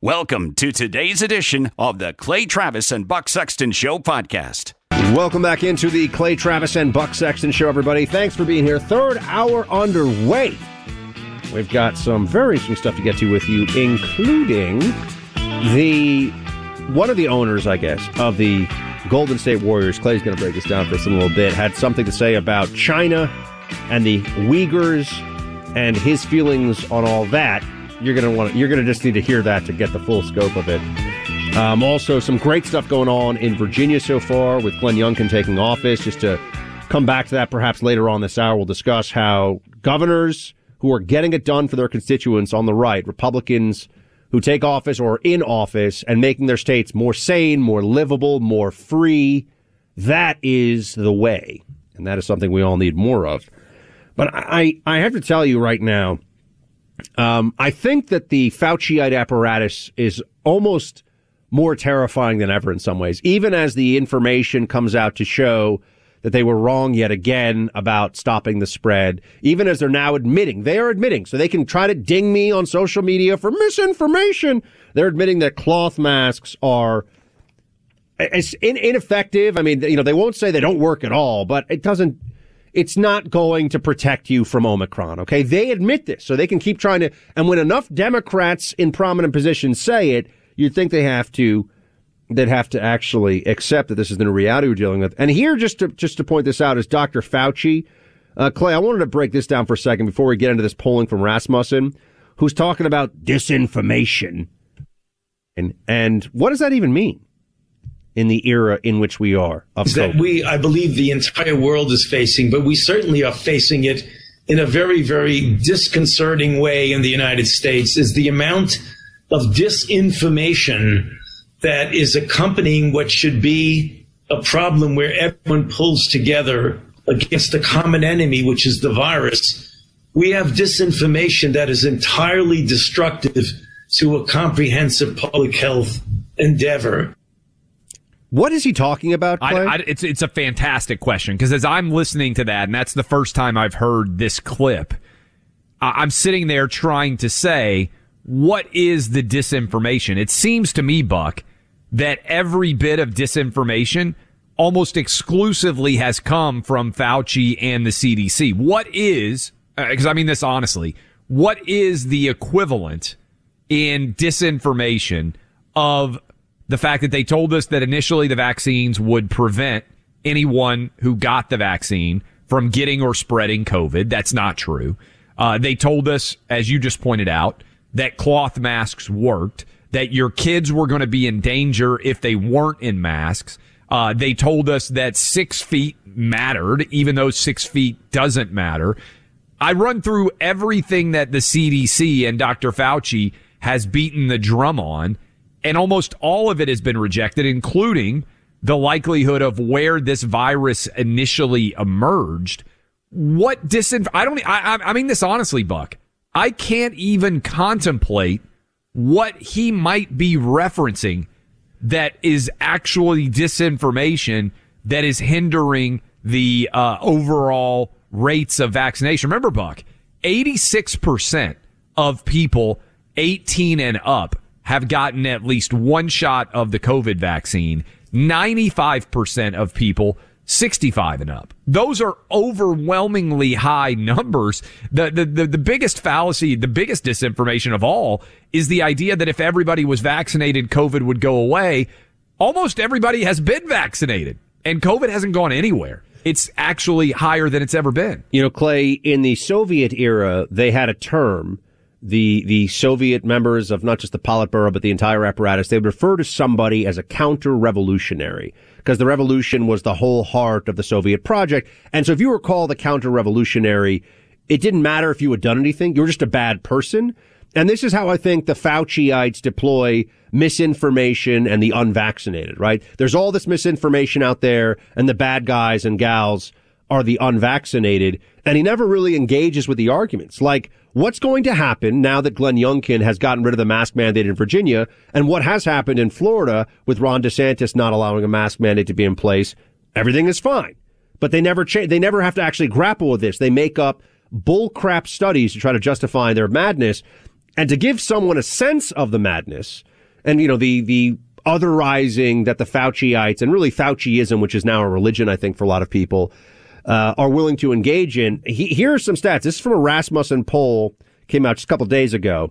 Welcome to today's edition of the Clay Travis and Buck Sexton Show podcast. Welcome back into the Clay Travis and Buck Sexton Show, everybody. Thanks for being here. Third hour underway. We've got some very interesting stuff to get to with you, including the one of the owners, I guess, of the Golden State Warriors. Clay's going to break this down for us in a little bit. Had something to say about China and the Uyghurs and his feelings on all that. You're to want. You're to just need to hear that to get the full scope of it. Um, also, some great stuff going on in Virginia so far with Glenn Youngkin taking office. Just to come back to that, perhaps later on this hour, we'll discuss how governors who are getting it done for their constituents on the right, Republicans who take office or in office and making their states more sane, more livable, more free. That is the way. And that is something we all need more of. But I, I have to tell you right now, um, I think that the Fauciite apparatus is almost more terrifying than ever in some ways, even as the information comes out to show that they were wrong yet again about stopping the spread, even as they're now admitting, they are admitting, so they can try to ding me on social media for misinformation. They're admitting that cloth masks are it's ineffective. I mean, you know, they won't say they don't work at all, but it doesn't, it's not going to protect you from Omicron. Okay. They admit this, so they can keep trying to, and when enough Democrats in prominent positions say it, you'd think they have to they'd have to actually accept that this is the reality we're dealing with. And here, just to just to point this out, is Dr. Fauci. Uh, Clay, I wanted to break this down for a second before we get into this polling from Rasmussen, who's talking about disinformation. And and what does that even mean in the era in which we are? Of that we, I believe, the entire world is facing, but we certainly are facing it in a very, very disconcerting way in the United States. Is the amount of disinformation that is accompanying what should be a problem where everyone pulls together against a common enemy, which is the virus. We have disinformation that is entirely destructive to a comprehensive public health endeavor. What is he talking about? I, I, it's it's a fantastic question because as I'm listening to that, and that's the first time I've heard this clip, I'm sitting there trying to say, what is the disinformation? It seems to me, Buck, that every bit of disinformation almost exclusively has come from Fauci and the CDC. What is, because uh, I mean this honestly, what is the equivalent in disinformation of the fact that they told us that initially the vaccines would prevent anyone who got the vaccine from getting or spreading COVID? That's not true. Uh, they told us, as you just pointed out, that cloth masks worked that your kids were going to be in danger if they weren't in masks. Uh, they told us that six feet mattered, even though six feet doesn't matter. I run through everything that the CDC and Dr. Fauci has beaten the drum on, and almost all of it has been rejected, including the likelihood of where this virus initially emerged. What disinf? I don't. I, I mean this honestly, Buck. I can't even contemplate what he might be referencing that is actually disinformation that is hindering the uh, overall rates of vaccination. Remember, Buck, 86% of people 18 and up have gotten at least one shot of the COVID vaccine. 95% of people 65 and up. Those are overwhelmingly high numbers. The, the, the, the, biggest fallacy, the biggest disinformation of all is the idea that if everybody was vaccinated, COVID would go away. Almost everybody has been vaccinated and COVID hasn't gone anywhere. It's actually higher than it's ever been. You know, Clay, in the Soviet era, they had a term the the Soviet members of not just the Politburo but the entire apparatus, they would refer to somebody as a counter-revolutionary because the revolution was the whole heart of the Soviet project. And so if you were called a counter-revolutionary, it didn't matter if you had done anything. You were just a bad person. And this is how I think the Fauciites deploy misinformation and the unvaccinated, right? There's all this misinformation out there and the bad guys and gals are the unvaccinated. And he never really engages with the arguments. Like, what's going to happen now that Glenn Youngkin has gotten rid of the mask mandate in Virginia and what has happened in Florida with Ron DeSantis not allowing a mask mandate to be in place? Everything is fine. But they never change. They never have to actually grapple with this. They make up bullcrap studies to try to justify their madness and to give someone a sense of the madness and, you know, the, the otherizing that the Fauciites and really Fauciism, which is now a religion, I think, for a lot of people, uh, are willing to engage in. He, here are some stats. This is from a Rasmussen poll, came out just a couple days ago.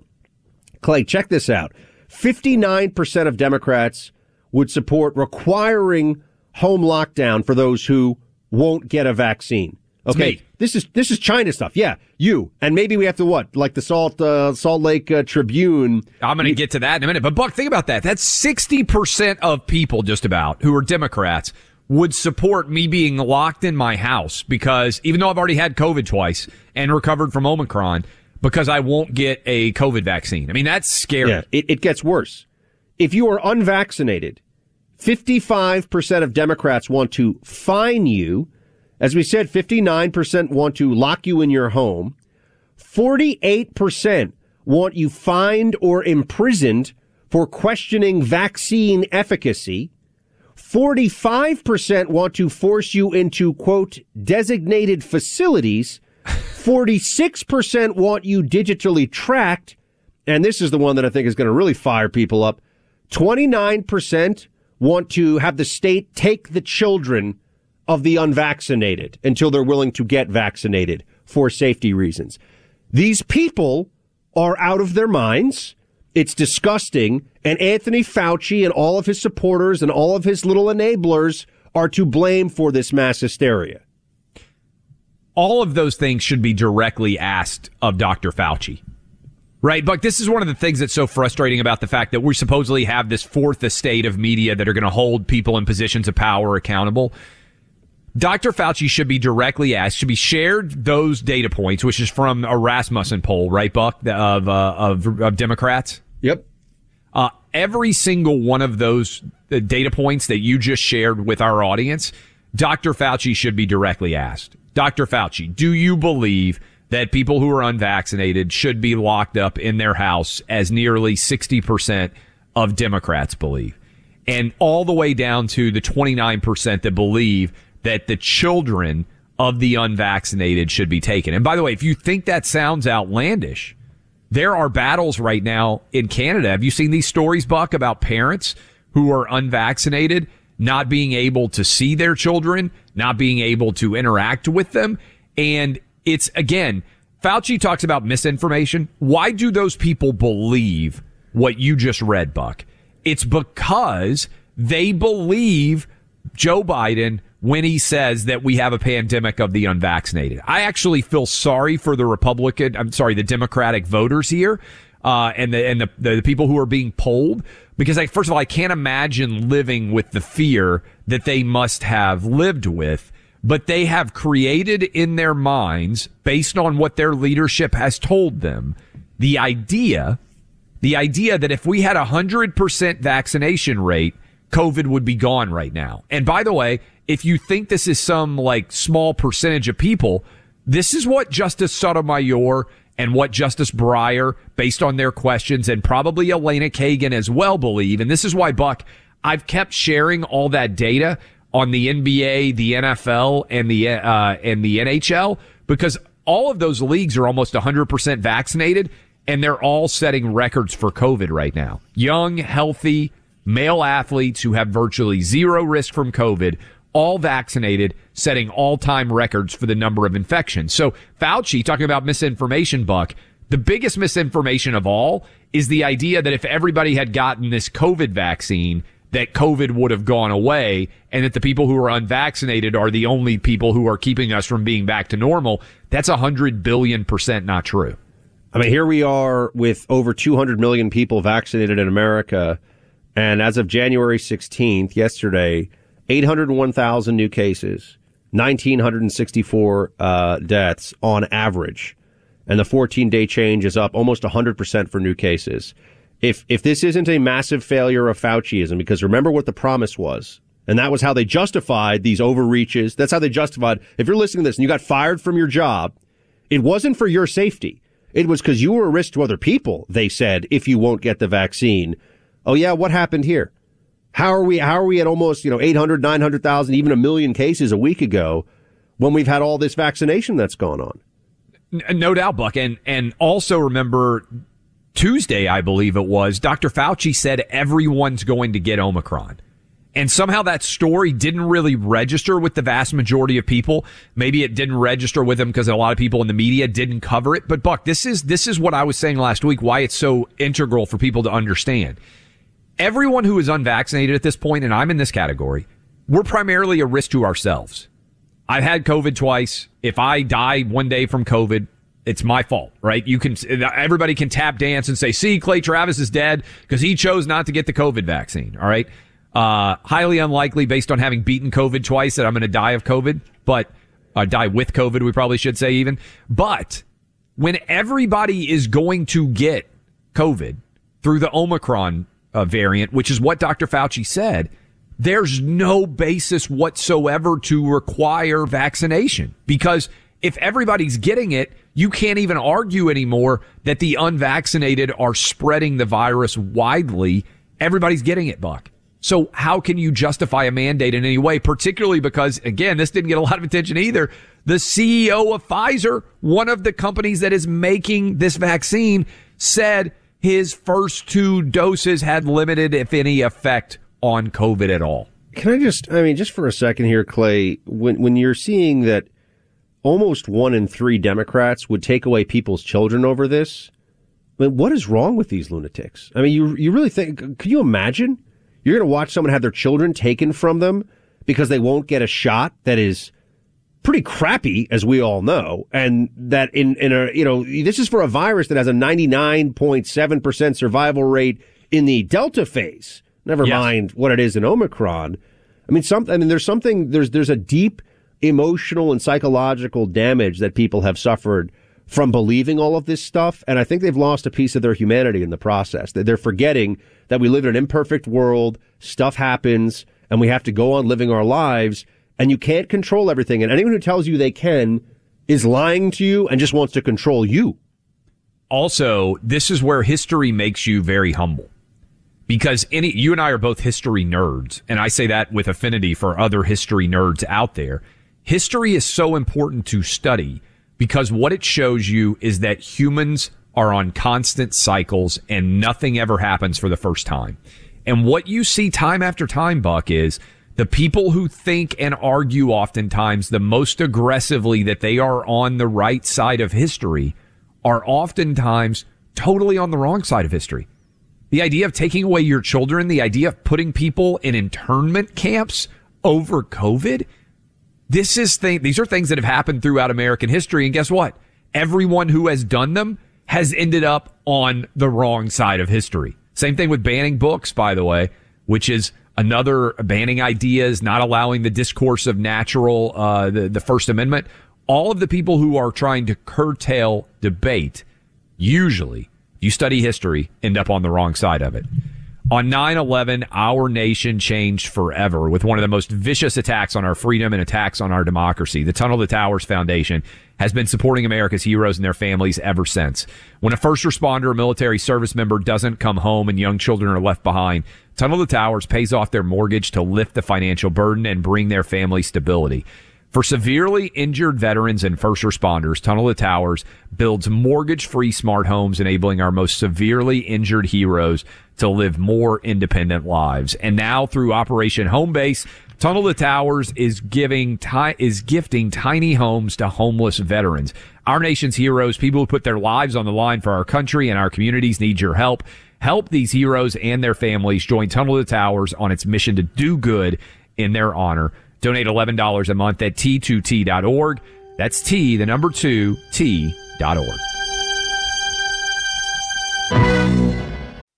Clay, check this out. 59% of Democrats would support requiring home lockdown for those who won't get a vaccine. Okay, this is this is China stuff. Yeah, you and maybe we have to what like the Salt uh, Salt Lake uh, Tribune. I'm going to get to that in a minute. But Buck, think about that. That's sixty percent of people, just about, who are Democrats would support me being locked in my house because even though I've already had COVID twice and recovered from Omicron, because I won't get a COVID vaccine. I mean, that's scary. Yeah, it, it gets worse. If you are unvaccinated, 55% of Democrats want to fine you. As we said, 59% want to lock you in your home. 48% want you fined or imprisoned for questioning vaccine efficacy. 45% want to force you into, quote, designated facilities. 46% want you digitally tracked. And this is the one that I think is going to really fire people up. 29% want to have the state take the children of the unvaccinated until they're willing to get vaccinated for safety reasons. These people are out of their minds. It's disgusting. And Anthony Fauci and all of his supporters and all of his little enablers are to blame for this mass hysteria. All of those things should be directly asked of Dr. Fauci. Right, but this is one of the things that's so frustrating about the fact that we supposedly have this fourth estate of media that are going to hold people in positions of power accountable. Dr. Fauci should be directly asked, should be shared those data points, which is from a Rasmussen poll, right, Buck, of, uh, of, of Democrats? Yep. Uh, every single one of those uh, data points that you just shared with our audience, Dr. Fauci should be directly asked. Dr. Fauci, do you believe that people who are unvaccinated should be locked up in their house as nearly 60% of Democrats believe? And all the way down to the 29% that believe that the children of the unvaccinated should be taken. And by the way, if you think that sounds outlandish, there are battles right now in Canada. Have you seen these stories, Buck, about parents who are unvaccinated not being able to see their children, not being able to interact with them? And it's again, Fauci talks about misinformation. Why do those people believe what you just read, Buck? It's because they believe Joe Biden when he says that we have a pandemic of the unvaccinated. I actually feel sorry for the Republican, I'm sorry, the Democratic voters here, uh, and the, and the, the people who are being polled because I, first of all, I can't imagine living with the fear that they must have lived with but they have created in their minds, based on what their leadership has told them, the idea, the idea that if we had a hundred percent vaccination rate, COVID would be gone right now. And by the way, if you think this is some like small percentage of people, this is what Justice Sotomayor and what Justice Breyer, based on their questions, and probably Elena Kagan as well believe. And this is why, Buck, I've kept sharing all that data on the NBA, the NFL, and the uh, and the NHL because all of those leagues are almost 100% vaccinated, and they're all setting records for COVID right now. Young, healthy male athletes who have virtually zero risk from COVID all vaccinated, setting all time records for the number of infections. So Fauci talking about misinformation, Buck, the biggest misinformation of all is the idea that if everybody had gotten this COVID vaccine, that COVID would have gone away and that the people who are unvaccinated are the only people who are keeping us from being back to normal. That's a hundred billion percent not true. I mean, here we are with over 200 million people vaccinated in America. And as of January 16th, yesterday, 801,000 new cases, 1,964 uh, deaths on average. And the 14 day change is up almost 100% for new cases. If, if this isn't a massive failure of Fauciism, because remember what the promise was, and that was how they justified these overreaches. That's how they justified. If you're listening to this and you got fired from your job, it wasn't for your safety. It was because you were a risk to other people, they said, if you won't get the vaccine. Oh yeah, what happened here? How are we, how are we at almost, you know, 800, 900,000, even a million cases a week ago when we've had all this vaccination that's gone on? No doubt, Buck. And, and also remember Tuesday, I believe it was, Dr. Fauci said everyone's going to get Omicron. And somehow that story didn't really register with the vast majority of people. Maybe it didn't register with them because a lot of people in the media didn't cover it. But Buck, this is, this is what I was saying last week, why it's so integral for people to understand everyone who is unvaccinated at this point, and I'm in this category, we're primarily a risk to ourselves. I've had COVID twice. If I die one day from COVID, it's my fault, right? You can, everybody can tap dance and say, see, Clay Travis is dead because he chose not to get the COVID vaccine. All right. Uh, highly unlikely based on having beaten COVID twice that I'm going to die of COVID, but uh, die with COVID, we probably should say even. But when everybody is going to get COVID through the Omicron uh, variant, which is what Dr. Fauci said, there's no basis whatsoever to require vaccination because if everybody's getting it, you can't even argue anymore that the unvaccinated are spreading the virus widely. Everybody's getting it, Buck. So how can you justify a mandate in any way, particularly because, again, this didn't get a lot of attention either. The CEO of Pfizer, one of the companies that is making this vaccine, said his first two doses had limited, if any, effect on COVID at all. Can I just, I mean, just for a second here, Clay, when, when you're seeing that almost one in three Democrats would take away people's children over this, I mean, what is wrong with these lunatics? I mean, you, you really think, can you imagine? You're going to watch someone have their children taken from them because they won't get a shot that is pretty crappy, as we all know, and that in in a you know this is for a virus that has a 99.7% survival rate in the delta phase. Never yes. mind what it is in Omicron. I mean, some. I mean, there's something. There's there's a deep emotional and psychological damage that people have suffered from believing all of this stuff, and I think they've lost a piece of their humanity in the process. That they're forgetting that we live in an imperfect world. Stuff happens, and we have to go on living our lives and you can't control everything. And anyone who tells you they can is lying to you and just wants to control you. Also, this is where history makes you very humble. Because any, you and I are both history nerds, and I say that with affinity for other history nerds out there. History is so important to study because what it shows you is that humans are on constant cycles and nothing ever happens for the first time. And what you see time after time, Buck, is the people who think and argue oftentimes the most aggressively that they are on the right side of history are oftentimes totally on the wrong side of history. The idea of taking away your children, the idea of putting people in internment camps over COVID. This is thing, these are things that have happened throughout American history. And guess what? Everyone who has done them has ended up on the wrong side of history. Same thing with banning books, by the way, which is another banning ideas, not allowing the discourse of natural, uh, the, the First Amendment. All of the people who are trying to curtail debate, usually, you study history, end up on the wrong side of it. On 9-11, our nation changed forever with one of the most vicious attacks on our freedom and attacks on our democracy. The Tunnel to Towers Foundation has been supporting America's heroes and their families ever since. When a first responder or military service member doesn't come home and young children are left behind, Tunnel to Towers pays off their mortgage to lift the financial burden and bring their family stability. For severely injured veterans and first responders, Tunnel to Towers builds mortgage free smart homes, enabling our most severely injured heroes to live more independent lives. And now through Operation Homebase, Tunnel to Towers is giving is gifting tiny homes to homeless veterans. Our nation's heroes, people who put their lives on the line for our country and our communities need your help. Help these heroes and their families join Tunnel to Towers on its mission to do good in their honor. Donate $11 a month at t2t.org. That's T, the number two, T.org.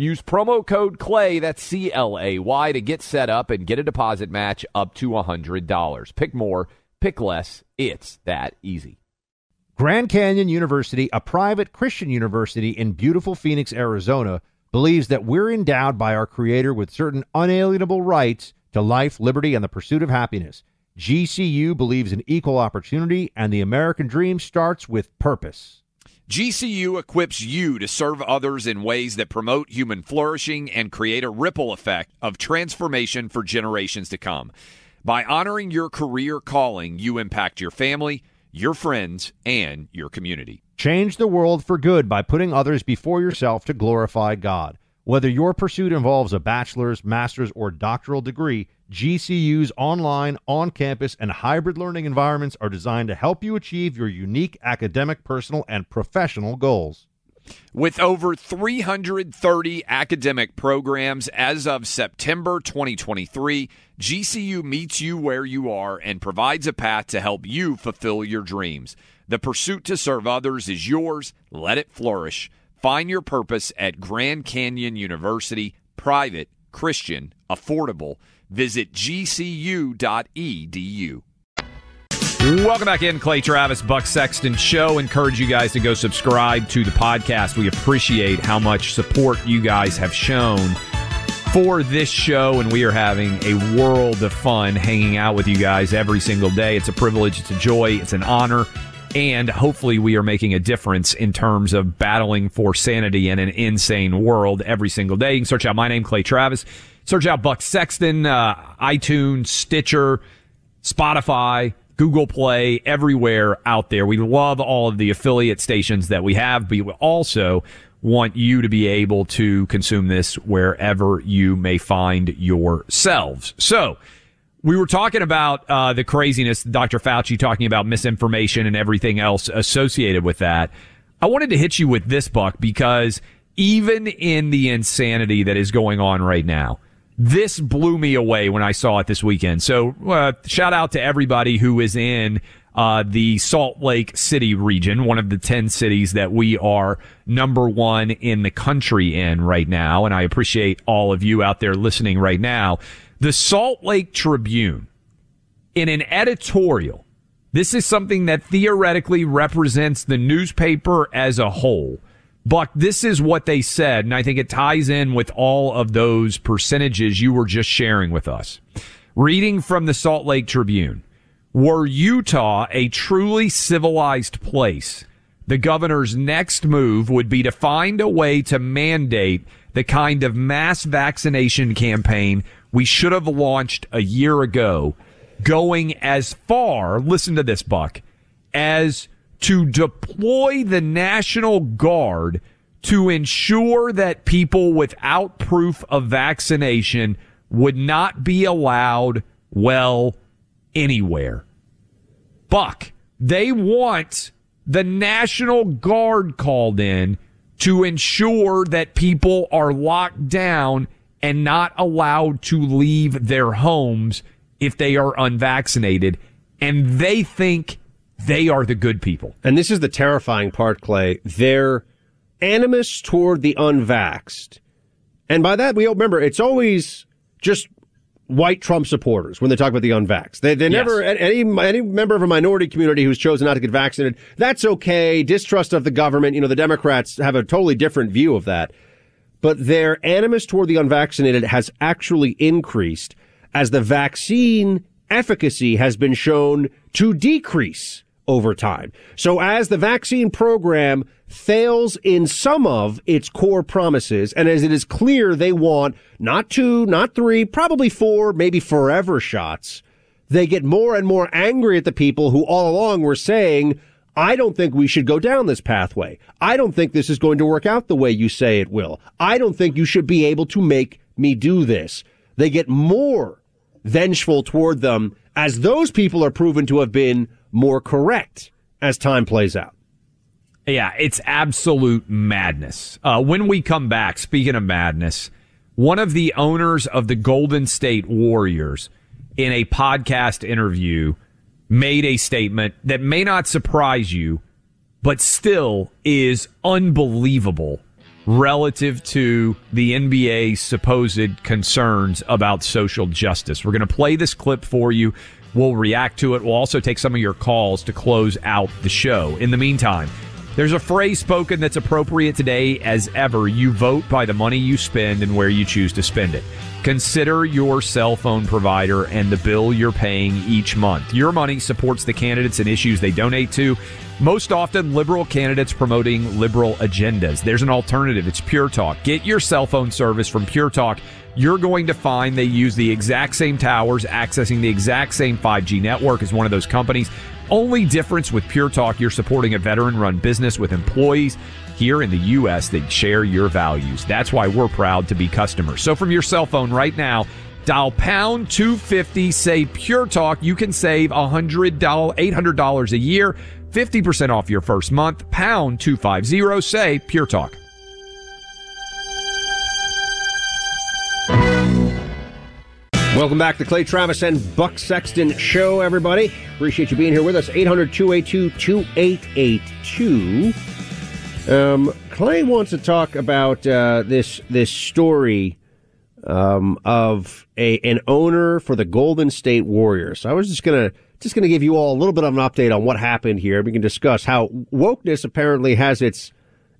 Use promo code CLAY, that's C L A Y, to get set up and get a deposit match up to $100. Pick more, pick less. It's that easy. Grand Canyon University, a private Christian university in beautiful Phoenix, Arizona, believes that we're endowed by our Creator with certain unalienable rights to life, liberty, and the pursuit of happiness. GCU believes in equal opportunity, and the American dream starts with purpose. GCU equips you to serve others in ways that promote human flourishing and create a ripple effect of transformation for generations to come. By honoring your career calling, you impact your family, your friends, and your community. Change the world for good by putting others before yourself to glorify God. Whether your pursuit involves a bachelor's, master's, or doctoral degree, GCU's online, on campus, and hybrid learning environments are designed to help you achieve your unique academic, personal, and professional goals. With over 330 academic programs as of September 2023, GCU meets you where you are and provides a path to help you fulfill your dreams. The pursuit to serve others is yours. Let it flourish. Find your purpose at Grand Canyon University, private, Christian, affordable. Visit gcu.edu. Welcome back in, Clay Travis, Buck Sexton Show. Encourage you guys to go subscribe to the podcast. We appreciate how much support you guys have shown for this show, and we are having a world of fun hanging out with you guys every single day. It's a privilege, it's a joy, it's an honor, and hopefully, we are making a difference in terms of battling for sanity in an insane world every single day. You can search out my name, Clay Travis. Search out Buck Sexton, uh, iTunes, Stitcher, Spotify, Google Play, everywhere out there. We love all of the affiliate stations that we have, but we also want you to be able to consume this wherever you may find yourselves. So, we were talking about uh, the craziness, Dr. Fauci talking about misinformation and everything else associated with that. I wanted to hit you with this, Buck, because even in the insanity that is going on right now, this blew me away when I saw it this weekend. So, uh, shout out to everybody who is in uh, the Salt Lake City region, one of the 10 cities that we are number one in the country in right now. And I appreciate all of you out there listening right now. The Salt Lake Tribune, in an editorial, this is something that theoretically represents the newspaper as a whole. Buck, this is what they said, and I think it ties in with all of those percentages you were just sharing with us. Reading from the Salt Lake Tribune, were Utah a truly civilized place, the governor's next move would be to find a way to mandate the kind of mass vaccination campaign we should have launched a year ago, going as far, listen to this, Buck, as to deploy the National Guard to ensure that people without proof of vaccination would not be allowed, well, anywhere. Buck, they want the National Guard called in to ensure that people are locked down and not allowed to leave their homes if they are unvaccinated. And they think they are the good people. And this is the terrifying part, Clay. Their animus toward the unvaxxed. And by that, we remember it's always just white Trump supporters when they talk about the unvaxxed. They, they yes. never, any, any member of a minority community who's chosen not to get vaccinated, that's okay. Distrust of the government. You know, the Democrats have a totally different view of that but their animus toward the unvaccinated has actually increased as the vaccine efficacy has been shown to decrease over time. So as the vaccine program fails in some of its core promises, and as it is clear they want not two, not three, probably four, maybe forever shots, they get more and more angry at the people who all along were saying, I don't think we should go down this pathway. I don't think this is going to work out the way you say it will. I don't think you should be able to make me do this. They get more vengeful toward them as those people are proven to have been more correct as time plays out. Yeah, it's absolute madness. Uh, when we come back, speaking of madness, one of the owners of the Golden State Warriors in a podcast interview made a statement that may not surprise you, but still is unbelievable relative to the NBA's supposed concerns about social justice. We're going to play this clip for you. We'll react to it. We'll also take some of your calls to close out the show. In the meantime, there's a phrase spoken that's appropriate today as ever. You vote by the money you spend and where you choose to spend it. Consider your cell phone provider and the bill you're paying each month. Your money supports the candidates and issues they donate to. Most often, liberal candidates promoting liberal agendas. There's an alternative. It's Pure Talk. Get your cell phone service from Pure Talk. You're going to find they use the exact same towers, accessing the exact same 5G network as one of those companies. Only difference with Pure Talk, you're supporting a veteran run business with employees here in the U.S. that share your values. That's why we're proud to be customers. So from your cell phone right now, dial pound 250, say Pure Talk. You can save $100, $800 a year, 50% off your first month. Pound 250, say Pure Talk. Welcome back to Clay Travis and Buck Sexton Show, everybody. Appreciate you being here with us. 800 282 2882. Um, Clay wants to talk about uh, this this story um, of a an owner for the Golden State Warriors. So I was just gonna just gonna give you all a little bit of an update on what happened here. We can discuss how wokeness apparently has its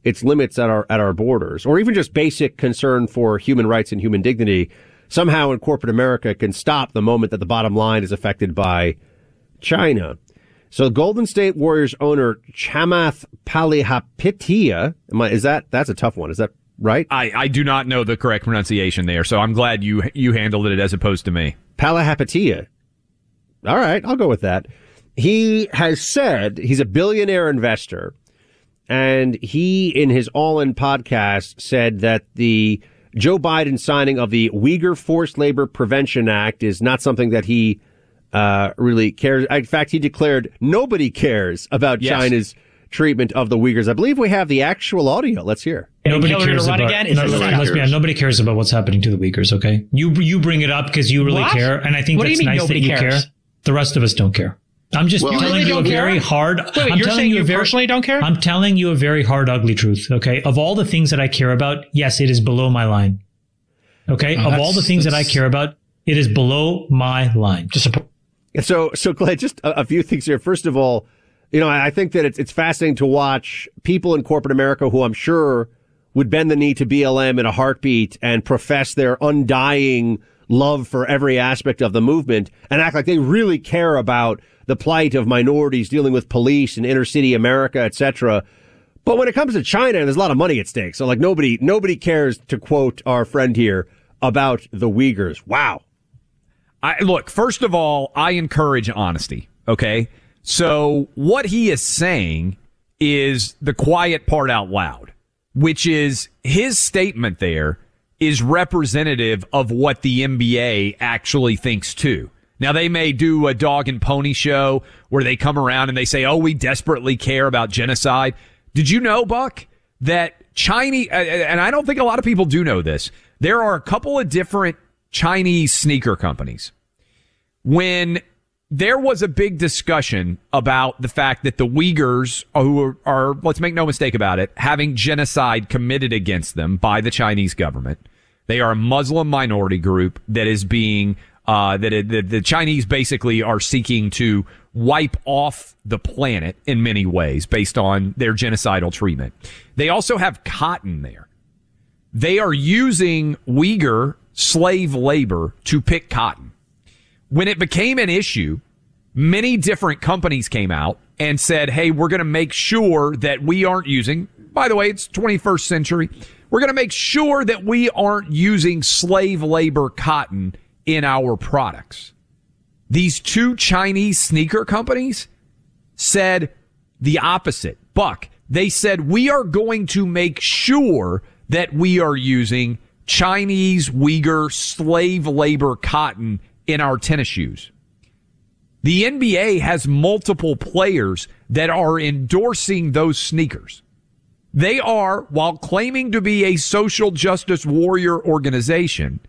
its limits at our at our borders, or even just basic concern for human rights and human dignity, somehow in corporate America can stop the moment that the bottom line is affected by China. So Golden State Warriors owner Chamath Palihapitiya, is that that's a tough one? Is that right? I, I do not know the correct pronunciation there, so I'm glad you you handled it as opposed to me. Palihapitiya. All right, I'll go with that. He has said he's a billionaire investor, and he, in his All In podcast, said that the Joe Biden signing of the Uyghur Forced Labor Prevention Act is not something that he uh, really cares. In fact, he declared nobody cares about yes. China's treatment of the Uyghurs. I believe we have the actual audio. Let's hear. Nobody cares about. Again? No, let's be honest. Nobody cares about what's happening to the Uyghurs. Okay, you you bring it up because you really what? care, and I think what that's nice that you cares? care. The rest of us don't care. I'm just well, telling you a care? very hard. Wait, wait, I'm you're saying you, you very, personally don't care? I'm telling you a very hard, ugly truth. Okay, of all the things that I care about, yes, it is below my line. Okay, oh, of all the things that I care about, it is below my line. Just a, so, so Clay, just a, a few things here. First of all, you know, I think that it's it's fascinating to watch people in corporate America who I'm sure would bend the knee to BLM in a heartbeat and profess their undying love for every aspect of the movement and act like they really care about the plight of minorities dealing with police in inner city America, etc. But when it comes to China, there's a lot of money at stake. So like nobody nobody cares to quote our friend here about the Uyghurs. Wow. I look, first of all, I encourage honesty, okay? So what he is saying is the quiet part out loud, which is his statement there is representative of what the NBA actually thinks too. Now they may do a dog and pony show where they come around and they say, "Oh, we desperately care about genocide." Did you know, Buck, that Chinese uh, uh, and I don't think a lot of people do know this. There are a couple of different Chinese sneaker companies. When there was a big discussion about the fact that the Uyghurs, who are, are, let's make no mistake about it, having genocide committed against them by the Chinese government. They are a Muslim minority group that is being, uh, that it, the, the Chinese basically are seeking to wipe off the planet in many ways based on their genocidal treatment. They also have cotton there. They are using Uyghur slave labor to pick cotton when it became an issue, many different companies came out and said, Hey, we're going to make sure that we aren't using, by the way, it's 21st century. We're going to make sure that we aren't using slave labor cotton in our products. These two Chinese sneaker companies said the opposite. Buck, they said, we are going to make sure that we are using Chinese Uyghur slave labor cotton in our tennis shoes. The NBA has multiple players that are endorsing those sneakers. They are, while claiming to be a social justice warrior organization,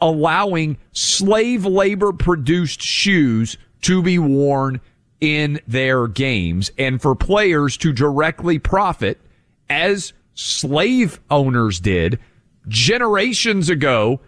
allowing slave labor produced shoes to be worn in their games and for players to directly profit as slave owners did generations ago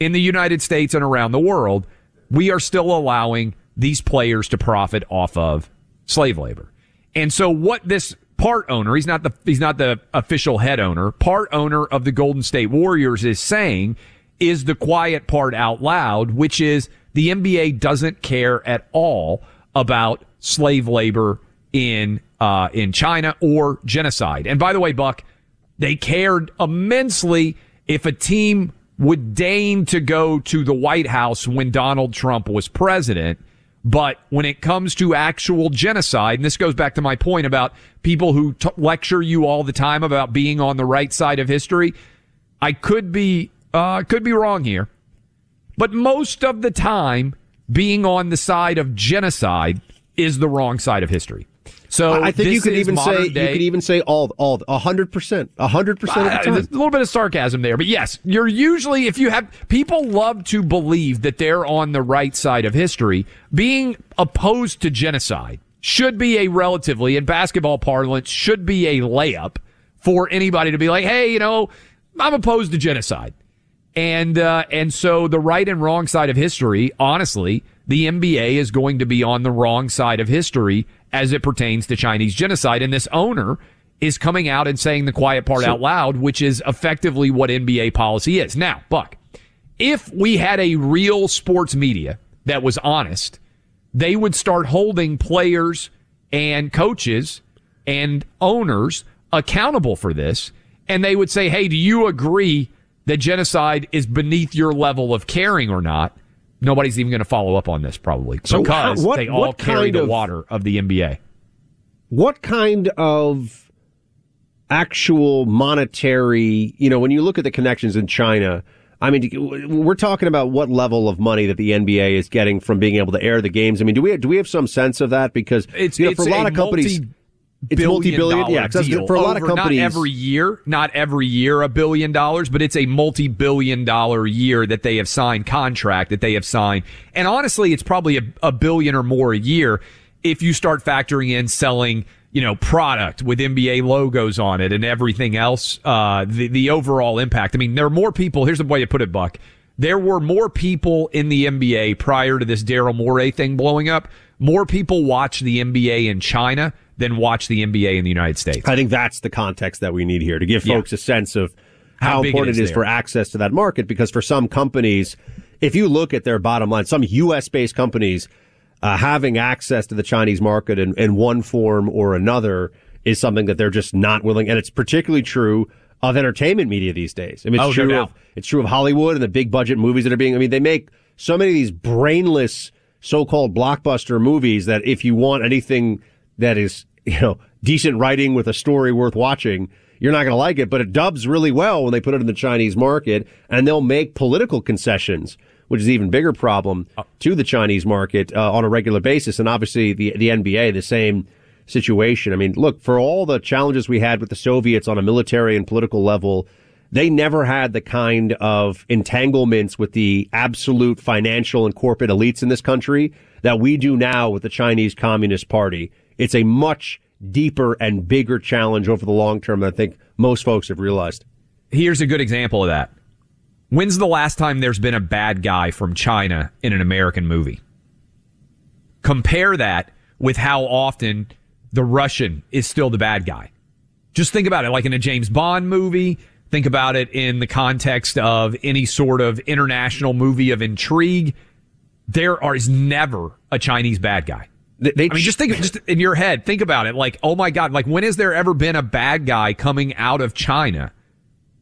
in the United States and around the world we are still allowing these players to profit off of slave labor. And so what this part owner, he's not the, he's not the official head owner, part owner of the Golden State Warriors is saying is the quiet part out loud, which is the NBA doesn't care at all about slave labor in, uh, in China or genocide. And by the way, Buck, they cared immensely if a team would deign to go to the White House when Donald Trump was president. But when it comes to actual genocide, and this goes back to my point about people who t- lecture you all the time about being on the right side of history, I could be uh, could be wrong here, but most of the time, being on the side of genocide is the wrong side of history. So I think you could even say day. you could even say all all a hundred percent, a hundred percent of the time. a little bit of sarcasm there, but yes, you're usually if you have people love to believe that they're on the right side of history. Being opposed to genocide should be a relatively in basketball parlance should be a layup for anybody to be like, hey, you know, I'm opposed to genocide. And uh, and so the right and wrong side of history, honestly, the NBA is going to be on the wrong side of history as it pertains to Chinese genocide. And this owner is coming out and saying the quiet part so, out loud, which is effectively what NBA policy is. Now, Buck, if we had a real sports media that was honest, they would start holding players and coaches and owners accountable for this. And they would say, hey, do you agree that genocide is beneath your level of caring or not? Nobody's even going to follow up on this probably so because what, they all carry the of, water of the NBA. What kind of actual monetary, you know, when you look at the connections in China, I mean, we're talking about what level of money that the NBA is getting from being able to air the games. I mean, do we do we have some sense of that? Because it's, you know, for a lot a of companies. Multi- it's multi-billion yeah, for a lot of companies. Not every year, not every year a billion dollars, but it's a multi-billion dollar year that they have signed contract that they have signed. And honestly, it's probably a, a billion or more a year if you start factoring in selling you know, product with NBA logos on it and everything else, uh, the, the overall impact. I mean, there are more people. Here's the way to put it, Buck. There were more people in the NBA prior to this Daryl Morey thing blowing up. More people watch the NBA in China than watch the NBA in the United States. I think that's the context that we need here to give folks yeah. a sense of how, how important it is, it is for access to that market. Because for some companies, if you look at their bottom line, some U.S. based companies, uh, having access to the Chinese market in, in one form or another is something that they're just not willing. And it's particularly true of entertainment media these days. I mean, it's oh, true no of, it's true of Hollywood and the big budget movies that are being, I mean, they make so many of these brainless so-called blockbuster movies that if you want anything that is, you know, decent writing with a story worth watching, you're not going to like it, but it dubs really well when they put it in the Chinese market and they'll make political concessions which is an even bigger problem uh, to the Chinese market uh, on a regular basis. And obviously the, the NBA, the same situation. I mean, look, for all the challenges we had with the Soviets on a military and political level, they never had the kind of entanglements with the absolute financial and corporate elites in this country that we do now with the Chinese Communist Party. It's a much deeper and bigger challenge over the long term than I think most folks have realized. Here's a good example of that. When's the last time there's been a bad guy from China in an American movie? Compare that with how often the Russian is still the bad guy. Just think about it like in a James Bond movie. Think about it in the context of any sort of international movie of intrigue. There is never a Chinese bad guy. They, they I mean, just think, just in your head, think about it. Like, oh my God, like when has there ever been a bad guy coming out of China?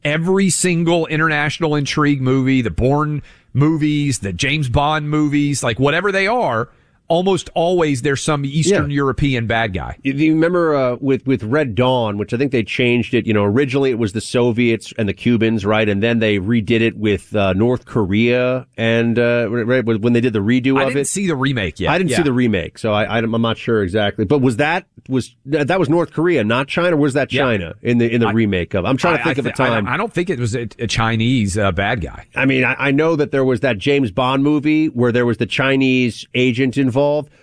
every single international intrigue movie, the Bourne movies, the James Bond movies, like whatever they are, almost always there's some Eastern yeah. European bad guy. Do you remember uh, with with Red Dawn, which I think they changed it? You know, originally it was the Soviets and the Cubans, right, and then they redid it with uh, North Korea, and uh, right when they did the redo I of it. I didn't See the remake yet? I didn't yeah. see the remake, so I, am not sure exactly. But was that was that was North Korea, not China? was that China yeah. in the in the I, remake of? I'm trying to think of a time. I, don't think it was a, a Chinese uh, bad guy. I mean, I know that there was that James Bond movie where there was the Chinese agent involved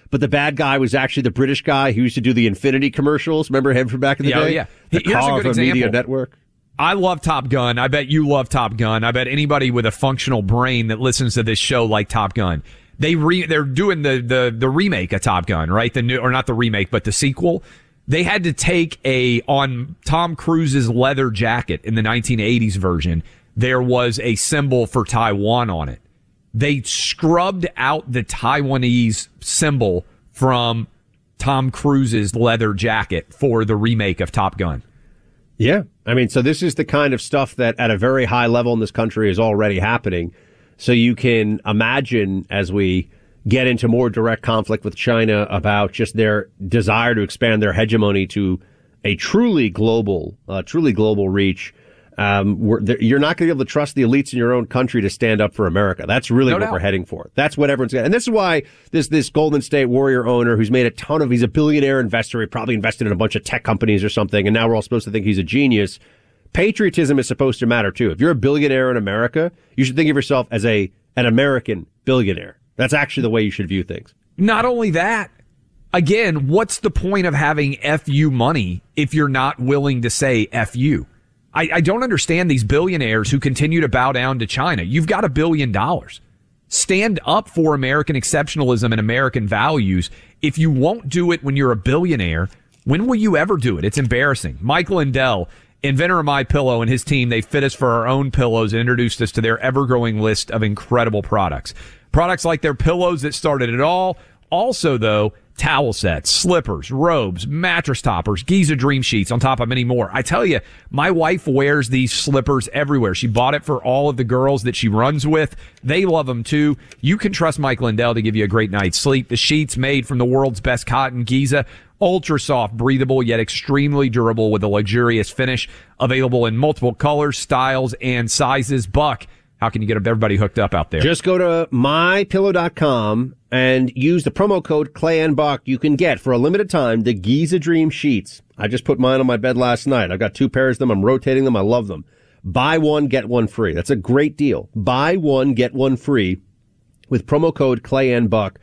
but the bad guy was actually the British guy who used to do the Infiniti commercials. Remember him from back in the yeah, oh, day? Yeah, the Here's a good example. Media Network. I love Top Gun. I bet you love Top Gun. I bet anybody with a functional brain that listens to this show like Top Gun. They re, they're doing the, the, the remake of Top Gun, right? The new, or not the remake, but the sequel. They had to take a, on Tom Cruise's leather jacket in the 1980s version, there was a symbol for Taiwan on it. They scrubbed out the Taiwanese symbol from Tom Cruise's leather jacket for the remake of Top Gun. Yeah. I mean, so this is the kind of stuff that at a very high level in this country is already happening. So you can imagine as we get into more direct conflict with China about just their desire to expand their hegemony to a truly global, uh, truly global reach um, you're not going to be able to trust the elites in your own country to stand up for America. That's really no what doubt. we're heading for. That's what everyone's got. And this is why this, this Golden State Warrior owner who's made a ton of, he's a billionaire investor. He probably invested in a bunch of tech companies or something. And now we're all supposed to think he's a genius. Patriotism is supposed to matter too. If you're a billionaire in America, you should think of yourself as a, an American billionaire. That's actually the way you should view things. Not only that, again, what's the point of having FU money if you're not willing to say FU? I, I don't understand these billionaires who continue to bow down to China. You've got a billion dollars. Stand up for American exceptionalism and American values. If you won't do it when you're a billionaire, When will you ever do it? It's embarrassing. Michael Lindell, inventor of My Pillow, and his team, they fit us for our own pillows and introduced us to their ever-growing list of incredible products. Products like their pillows that started it all. Also, though, towel sets, slippers, robes, mattress toppers, Giza Dream Sheets, on top of many more. I tell you, my wife wears these slippers everywhere. She bought it for all of the girls that she runs with. They love them too. You can trust Mike Lindell to give you a great night's sleep. The sheets made from the world's best cotton Giza. Ultra soft, breathable, yet extremely durable with a luxurious finish. Available in multiple colors, styles, and sizes. Buck, how can you get everybody hooked up out there? Just go to mypillow.com and use the promo code Clay and Buck. You can get for a limited time the Giza Dream sheets. I just put mine on my bed last night. I've got two pairs of them. I'm rotating them. I love them. Buy one, get one free. That's a great deal. Buy one, get one free with promo code Clay and Buck.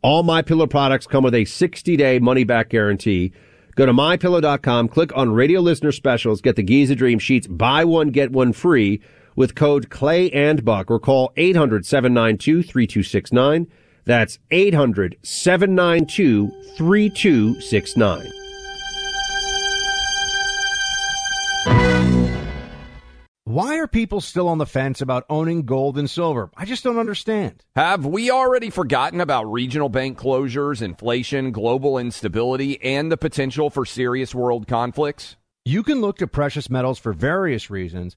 All my pillow products come with a 60 day money back guarantee. Go to mypillow.com, click on radio listener specials, get the Giza Dream sheets, buy one, get one free with code Clay and Buck or call 800 792 3269. That's 800 792 3269. Why are people still on the fence about owning gold and silver? I just don't understand. Have we already forgotten about regional bank closures, inflation, global instability, and the potential for serious world conflicts? You can look to precious metals for various reasons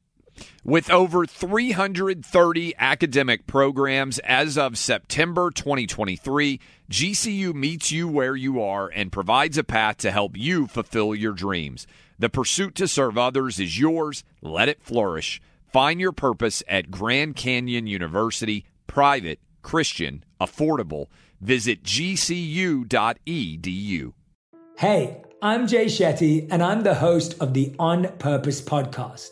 With over 330 academic programs as of September 2023, GCU meets you where you are and provides a path to help you fulfill your dreams. The pursuit to serve others is yours. Let it flourish. Find your purpose at Grand Canyon University, private, Christian, affordable. Visit gcu.edu. Hey, I'm Jay Shetty, and I'm the host of the On Purpose podcast.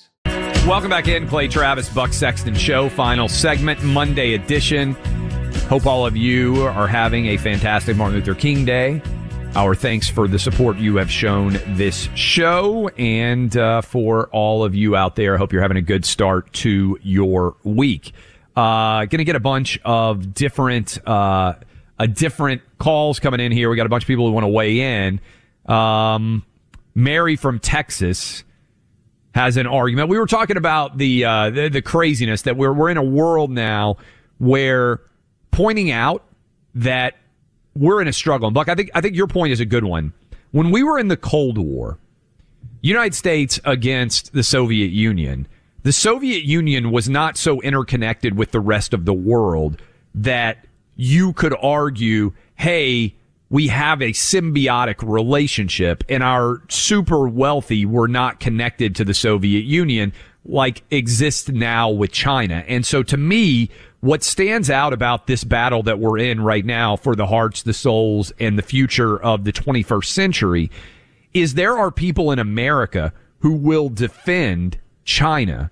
Welcome back in, Clay Travis, Buck Sexton Show, final segment, Monday edition. Hope all of you are having a fantastic Martin Luther King Day. our thanks for the support you have shown this show and uh, for all of you out there. I hope you're having a good start to your week. Uh, to get a bunch of different, uh, a different calls coming in here. We got a bunch of people who want to weigh in. Um, Mary from Texas has an argument. We were talking about the, uh, the, the craziness that we're, we're in a world now where pointing out that we're in a struggle. And Buck, I think I think your point is a good one. When we were in the Cold War, United States against the Soviet Union, the Soviet Union was not so interconnected with the rest of the world that you could argue, hey, we have a symbiotic relationship and our super wealthy were not connected to the Soviet Union like exists now with China. And so to me, what stands out about this battle that we're in right now for the hearts, the souls, and the future of the 21st century is there are people in America who will defend China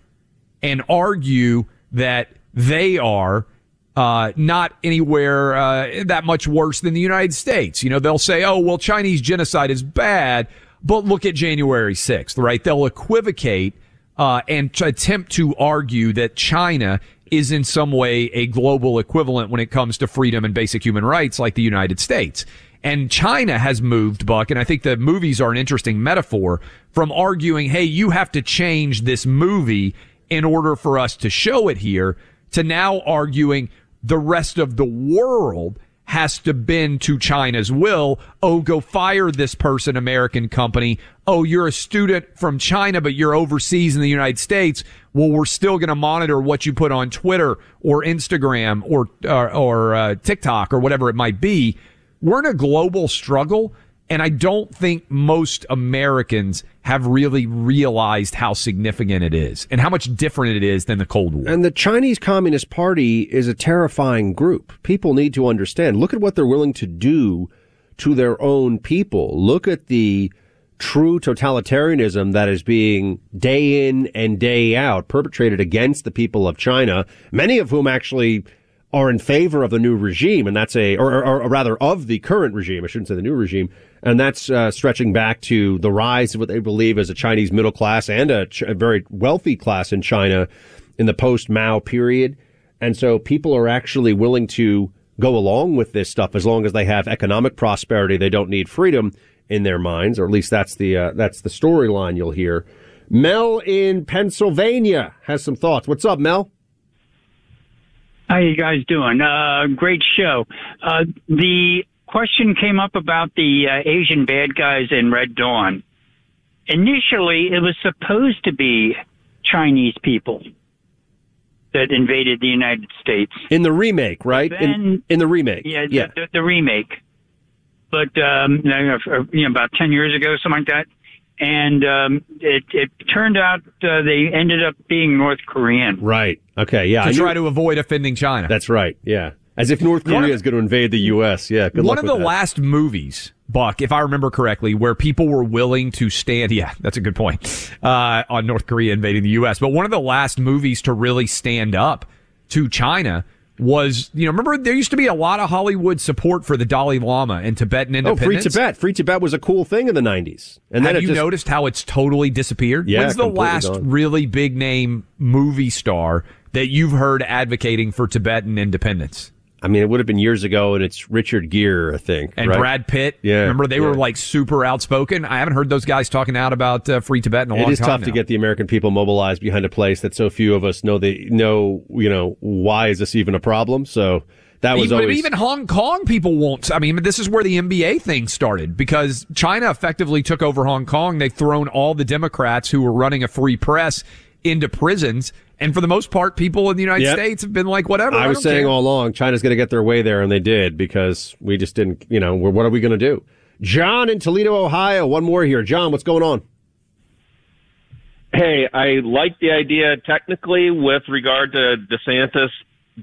and argue that they are uh, not anywhere uh, that much worse than the United States. You know, they'll say, oh, well, Chinese genocide is bad, but look at January 6th, right? They'll equivocate uh, and attempt to argue that China is in some way a global equivalent when it comes to freedom and basic human rights like the United States. And China has moved, Buck, and I think the movies are an interesting metaphor from arguing, hey, you have to change this movie in order for us to show it here to now arguing the rest of the world has to bend to China's will. Oh, go fire this person, American company. Oh, you're a student from China, but you're overseas in the United States. Well, we're still going to monitor what you put on Twitter or Instagram or or, or uh, TikTok or whatever it might be. We're in a global struggle, and I don't think most Americans have really realized how significant it is and how much different it is than the Cold War. And the Chinese Communist Party is a terrifying group. People need to understand. Look at what they're willing to do to their own people. Look at the true totalitarianism that is being day in and day out perpetrated against the people of China, many of whom actually are in favor of the new regime, and that's a, or, or, or rather of the current regime. I shouldn't say the new regime, and that's uh, stretching back to the rise of what they believe is a Chinese middle class and a, ch- a very wealthy class in China in the post Mao period. And so people are actually willing to go along with this stuff as long as they have economic prosperity. They don't need freedom in their minds, or at least that's the uh, that's the storyline you'll hear. Mel in Pennsylvania has some thoughts. What's up, Mel? How you guys doing? Uh, great show. Uh, the question came up about the uh, Asian bad guys in Red Dawn. Initially, it was supposed to be Chinese people that invaded the United States in the remake, right? Then, in, in, the remake, yeah, yeah. The, the, the remake. But um, you know, about ten years ago, something like that, and um, it, it turned out uh, they ended up being North Korean. Right. Okay. Yeah. To try to avoid offending China. That's right. Yeah. As if North Korea is going to invade the U.S. Yeah. one of the that. last movies, Buck, if I remember correctly, where people were willing to stand. Yeah, that's a good point. Uh, on North Korea invading the U.S. But one of the last movies to really stand up to China was, you know, remember there used to be a lot of Hollywood support for the Dalai Lama and Tibetan independence. Oh, Free Tibet. Free Tibet was a cool thing in the 90s. And Have then you just, noticed how it's totally disappeared? Yeah, When's the last gone. really big name movie star that you've heard advocating for Tibetan independence? I mean, it would have been years ago, and it's Richard Gere, I think, and right? Brad Pitt. Yeah, remember they yeah. were like super outspoken. I haven't heard those guys talking out about uh, free Tibet in a it long time. It is tough now. to get the American people mobilized behind a place that so few of us know. They know, you know, why is this even a problem? So that was even, always even Hong Kong people won't. I mean, this is where the NBA thing started because China effectively took over Hong Kong. They've thrown all the Democrats who were running a free press into prisons and for the most part, people in the United yep. States have been like, whatever. I, I was saying care. all along, China's going to get their way there, and they did because we just didn't, you know, what are we going to do? John in Toledo, Ohio. One more here. John, what's going on? Hey, I like the idea technically with regard to DeSantis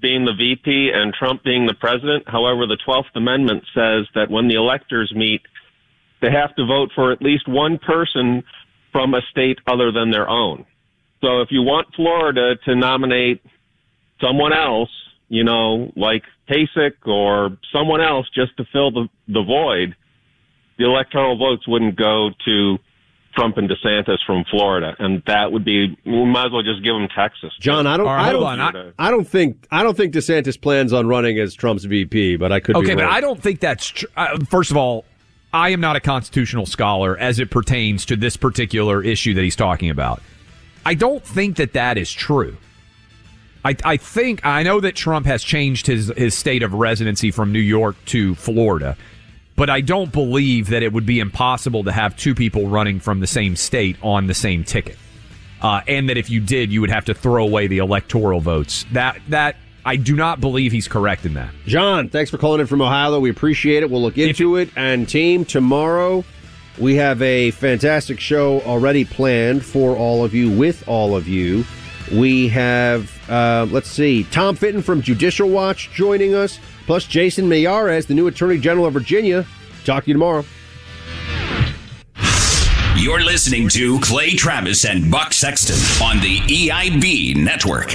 being the VP and Trump being the president. However, the 12th Amendment says that when the electors meet, they have to vote for at least one person from a state other than their own. So if you want Florida to nominate someone else, you know, like Kasich or someone else just to fill the, the void, the electoral votes wouldn't go to Trump and DeSantis from Florida, and that would be we might as well just give them Texas. John, I don't, right, I don't, I, I, don't think, I don't think DeSantis plans on running as Trump's VP, but I could. Okay, but I don't think that's true. Uh, first of all, I am not a constitutional scholar as it pertains to this particular issue that he's talking about. I don't think that that is true. I, I think I know that Trump has changed his his state of residency from New York to Florida but I don't believe that it would be impossible to have two people running from the same state on the same ticket. Uh, and that if you did, you would have to throw away the electoral votes. That that I do not believe he's correct in that. John, thanks for calling in from Ohio. We appreciate it. We'll look into it. And team, tomorrow we have a fantastic show already planned for all of you, with all of you. We have, uh, let's see, Tom Fitton from Judicial Watch joining us plus Jason Miyares, the new Attorney General of Virginia. Talk to you tomorrow. You're listening to Clay Travis and Buck Sexton on the EIB Network.